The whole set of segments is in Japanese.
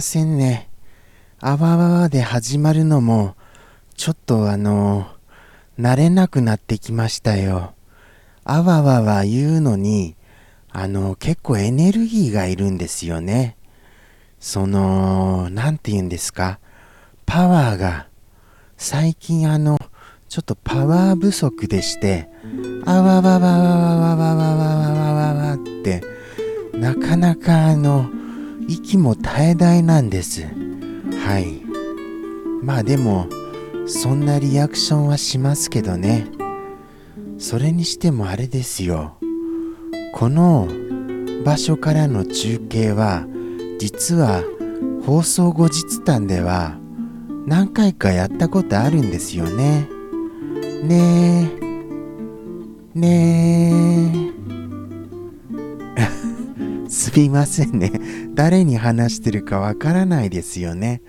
ませんね。あわわわで始まるのも、ちょっとあの、慣れなくなってきましたよ。あわわわ言うのに、あの、結構エネルギーがいるんですよね。その、なんて言うんですか？パワーが、最近あの、ちょっとパワー不足でして、あわわわわわわわわわわわわわって、なかなかあの、息も絶え絶えなんです。はい。まあでも、そんなリアクションはしますけどね。それにしてもあれですよ。この場所からの中継は、実は放送後日談では何回かやったことあるんですよね。ねえ。ねえ。すみませんね。誰に話してるかわからないですよね。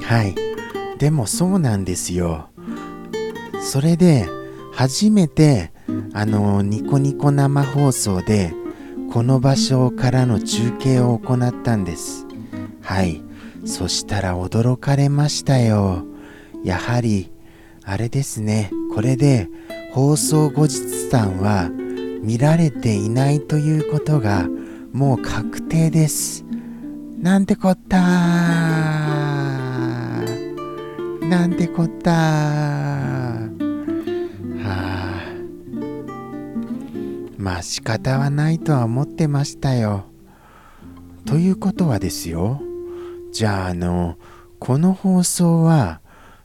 はい。でもそうなんですよ。それで、初めて、あの、ニコニコ生放送で、この場所からの中継を行ったんです。はい。そしたら驚かれましたよ。やはり、あれですね。これで、放送後日談は見られていないということがもう確定です。なんてこったなんてこったはあ。まあ仕方はないとは思ってましたよ。ということはですよ。じゃああのこの放送は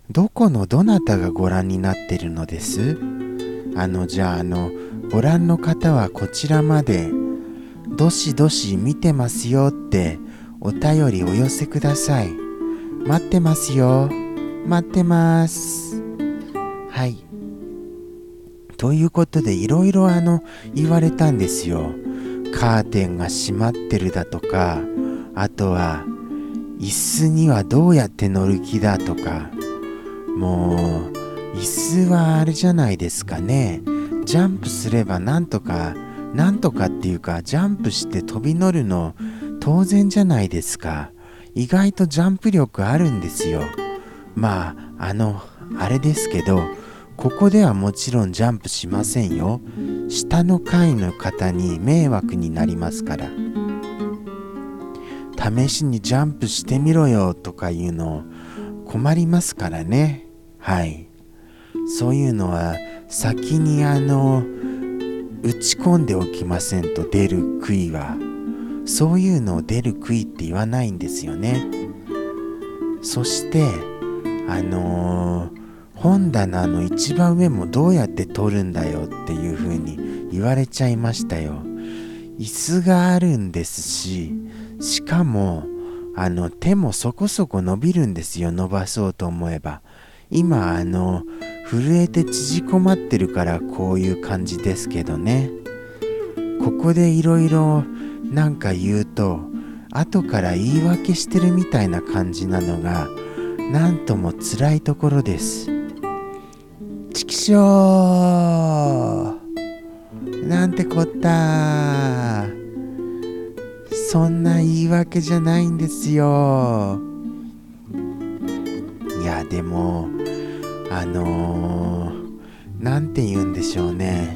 どこのどなたがご覧になってるのです？あのじゃああのご覧の方はこちらまでどしどし見てますよってお便りお寄せください。待ってますよ。待ってます。はい。ということでいろいろあの言われたんですよ。カーテンが閉まってるだとかあとは椅子にはどうやって乗る気だとか。もう椅子はあれじゃないですかね。ジャンプすればなんとかなんとかっていうかジャンプして飛び乗るの当然じゃないですか。意外とジャンプ力あるんですよ。まああのあれですけどここではもちろんジャンプしませんよ。下の階の方に迷惑になりますから。試しにジャンプしてみろよとかいうの困りますからね。はい。そういうのは先にあの打ち込んでおきませんと出る杭は。そういうのを出る杭って言わないんですよね。そしてあのー、本棚の一番上もどうやって取るんだよっていう風に言われちゃいましたよ。椅子があるんですししかもあの手もそこそこ伸びるんですよ。伸ばそうと思えば。今あの震えて縮こまってるからこういう感じですけどね。ここでいろいろなんか言うと後から言い訳してるみたいな感じなのがなんとも辛いところですちきしょうなんてこったそんな言い訳じゃないんですよ。いやでもあの何、ー、て言うんでしょうね。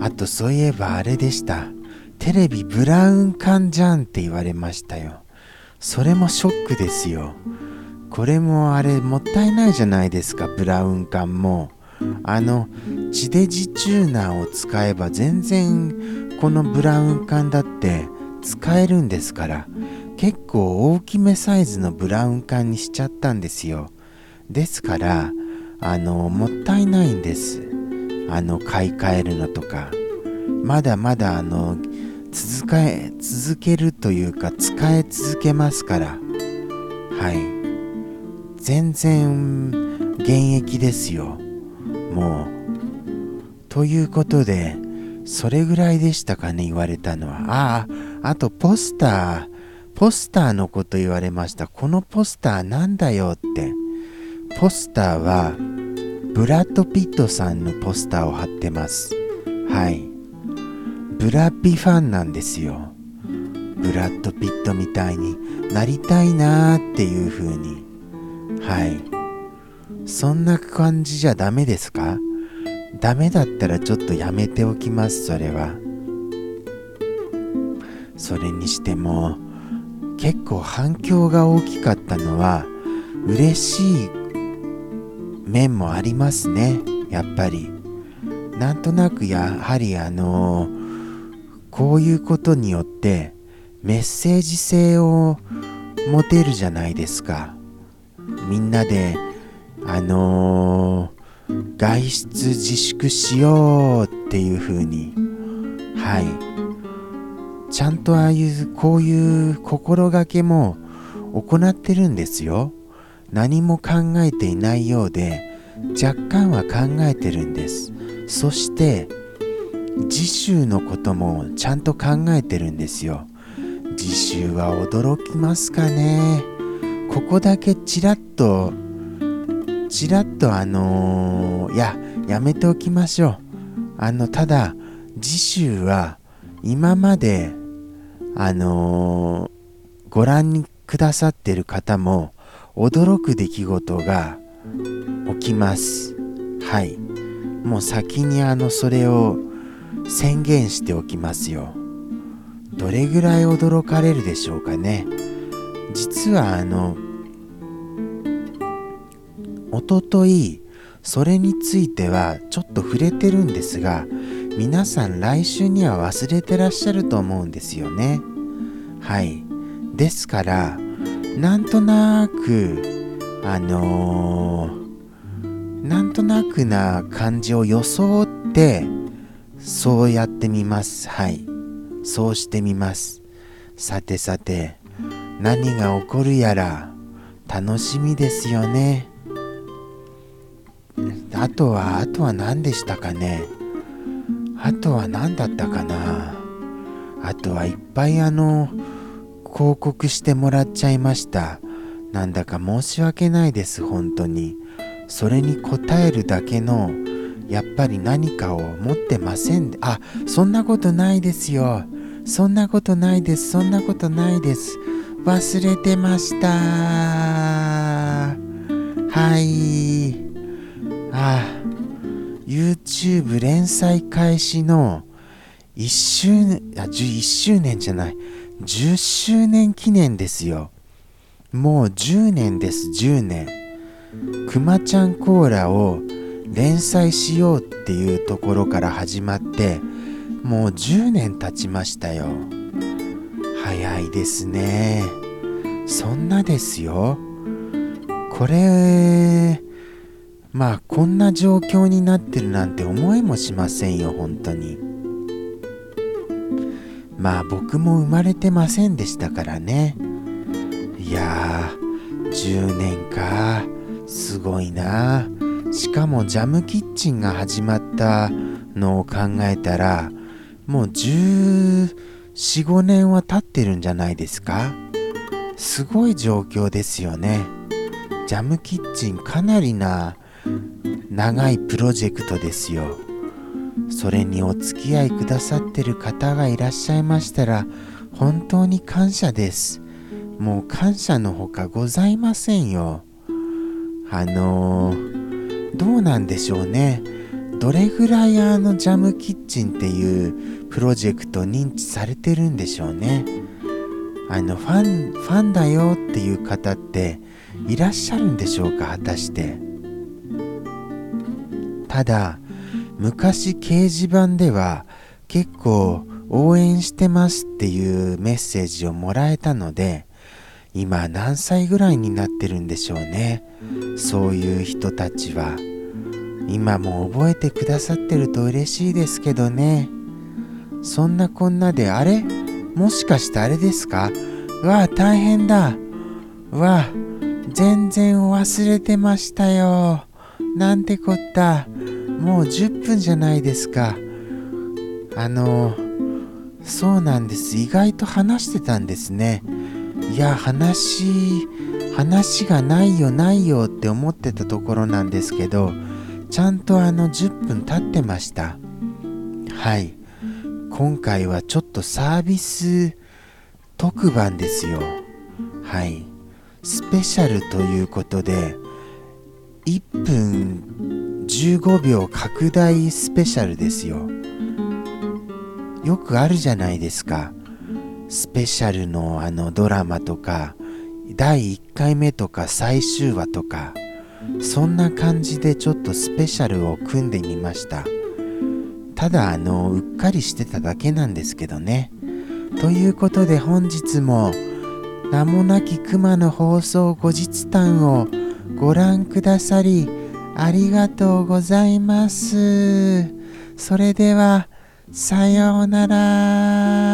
あとそういえばあれでした。テレビブラウン管じゃんって言われましたよ。それもショックですよ。これもあれもったいないじゃないですかブラウン管も。あの地デジチューナーを使えば全然このブラウン管だって使えるんですから。結構大きめサイズのブラウン管にしちゃったんですよ。ですからあのもったいないんです。あの買い替えるのとか。まだまだあの続かえ続けるというか使え続けますから。はい。全然現役ですよ。もう。ということでそれぐらいでしたかね言われたのは。あああとポスターポスターのこと言われました。このポスターなんだよって。ポスターはブラッド・ピットさんのポスターを貼ってます。はい。ブラピファンなんですよ。ブラッド・ピットみたいになりたいなーっていう風に。はい。そんな感じじゃダメですか？ダメだったらちょっとやめておきますそれは。それにしても結構反響が大きかったのは嬉しい面もありますね。やっぱり。なんとなくやはりあのこういうことによってメッセージ性を持てるじゃないですか。みんなであのー、外出自粛しようっていう風に。はい。ちゃんとああいうこういう心がけも行ってるんですよ。何も考えていないようで若干は考えてるんです。そして次週のこともちゃんと考えてるんですよ。次週は驚きますかね。ここだけちらっとちらっとあのー、いややめておきましょう。あのただ次週は今まであのー、ご覧くださってる方も驚く出来事が起きます。はい。もう先にあのそれを宣言しておきますよ。どれぐらい驚かれるでしょうかね。実はあのおとといそれについてはちょっと触れてるんですが皆さん来週には忘れてらっしゃると思うんですよね。はい。ですからなんとなくあのー、なんとなくな感じを装ってそうやってみます。はい。そうしてみます。さてさて何が起こるやら楽しみですよね。あとはあとは何でしたかね。あとは何だったかな。あとはいっぱいあの広告してもらっちゃいました。なんだか申し訳ないです本当に。それに応えるだけのやっぱり何かを持ってません。あそんなことないですよ。そんなことないです。そんなことないです。忘れてました。はい。あ YouTube 連載開始の1周年あ11周年じゃない。10周年記念ですよ。もう10年です10年。くまちゃんコーラを連載しようっていうところから始まってもう10年経ちましたよ。早いですね。そんなですよ。これまあこんな状況になってるなんて思いもしませんよ本当に。まあ僕も生まれてませんでしたからね。いやー10年か。すごいな。しかもジャムキッチンが始まったのを考えたらもう1415年は経ってるんじゃないですか。すごい状況ですよね。ジャムキッチンかなりな長いプロジェクトですよ。それにお付き合いくださってる方がいらっしゃいましたら本当に感謝です。もう感謝のほかございませんよ。あのー、どうなんでしょうね。どれぐらいあのジャムキッチンっていうプロジェクト認知されてるんでしょうね。あのファンファンだよっていう方っていらっしゃるんでしょうか果たして。ただ昔掲示板では結構応援してますっていうメッセージをもらえたので今何歳ぐらいになってるんでしょうね。そういう人たちは。今も覚えてくださってると嬉しいですけどね。そんなこんなであれ？もしかしてあれですか？わあ大変だ。わあ全然忘れてましたよ。なんてこった。もう10分じゃないですか。あのそうなんです。意外と話してたんですね。いや話話がないよないよって思ってたところなんですけどちゃんとあの10分経ってました。はい。今回はちょっとサービス特番ですよ。はい。スペシャルということで1分15秒拡大スペシャルですよ。よくあるじゃないですか。スペシャルのあのドラマとか第1回目とか最終話とか。そんな感じでちょっとスペシャルを組んでみました。ただあのうっかりしてただけなんですけどね。ということで本日も名もなき熊の放送後日談をご覧くださりありがとうございます。それではさようなら。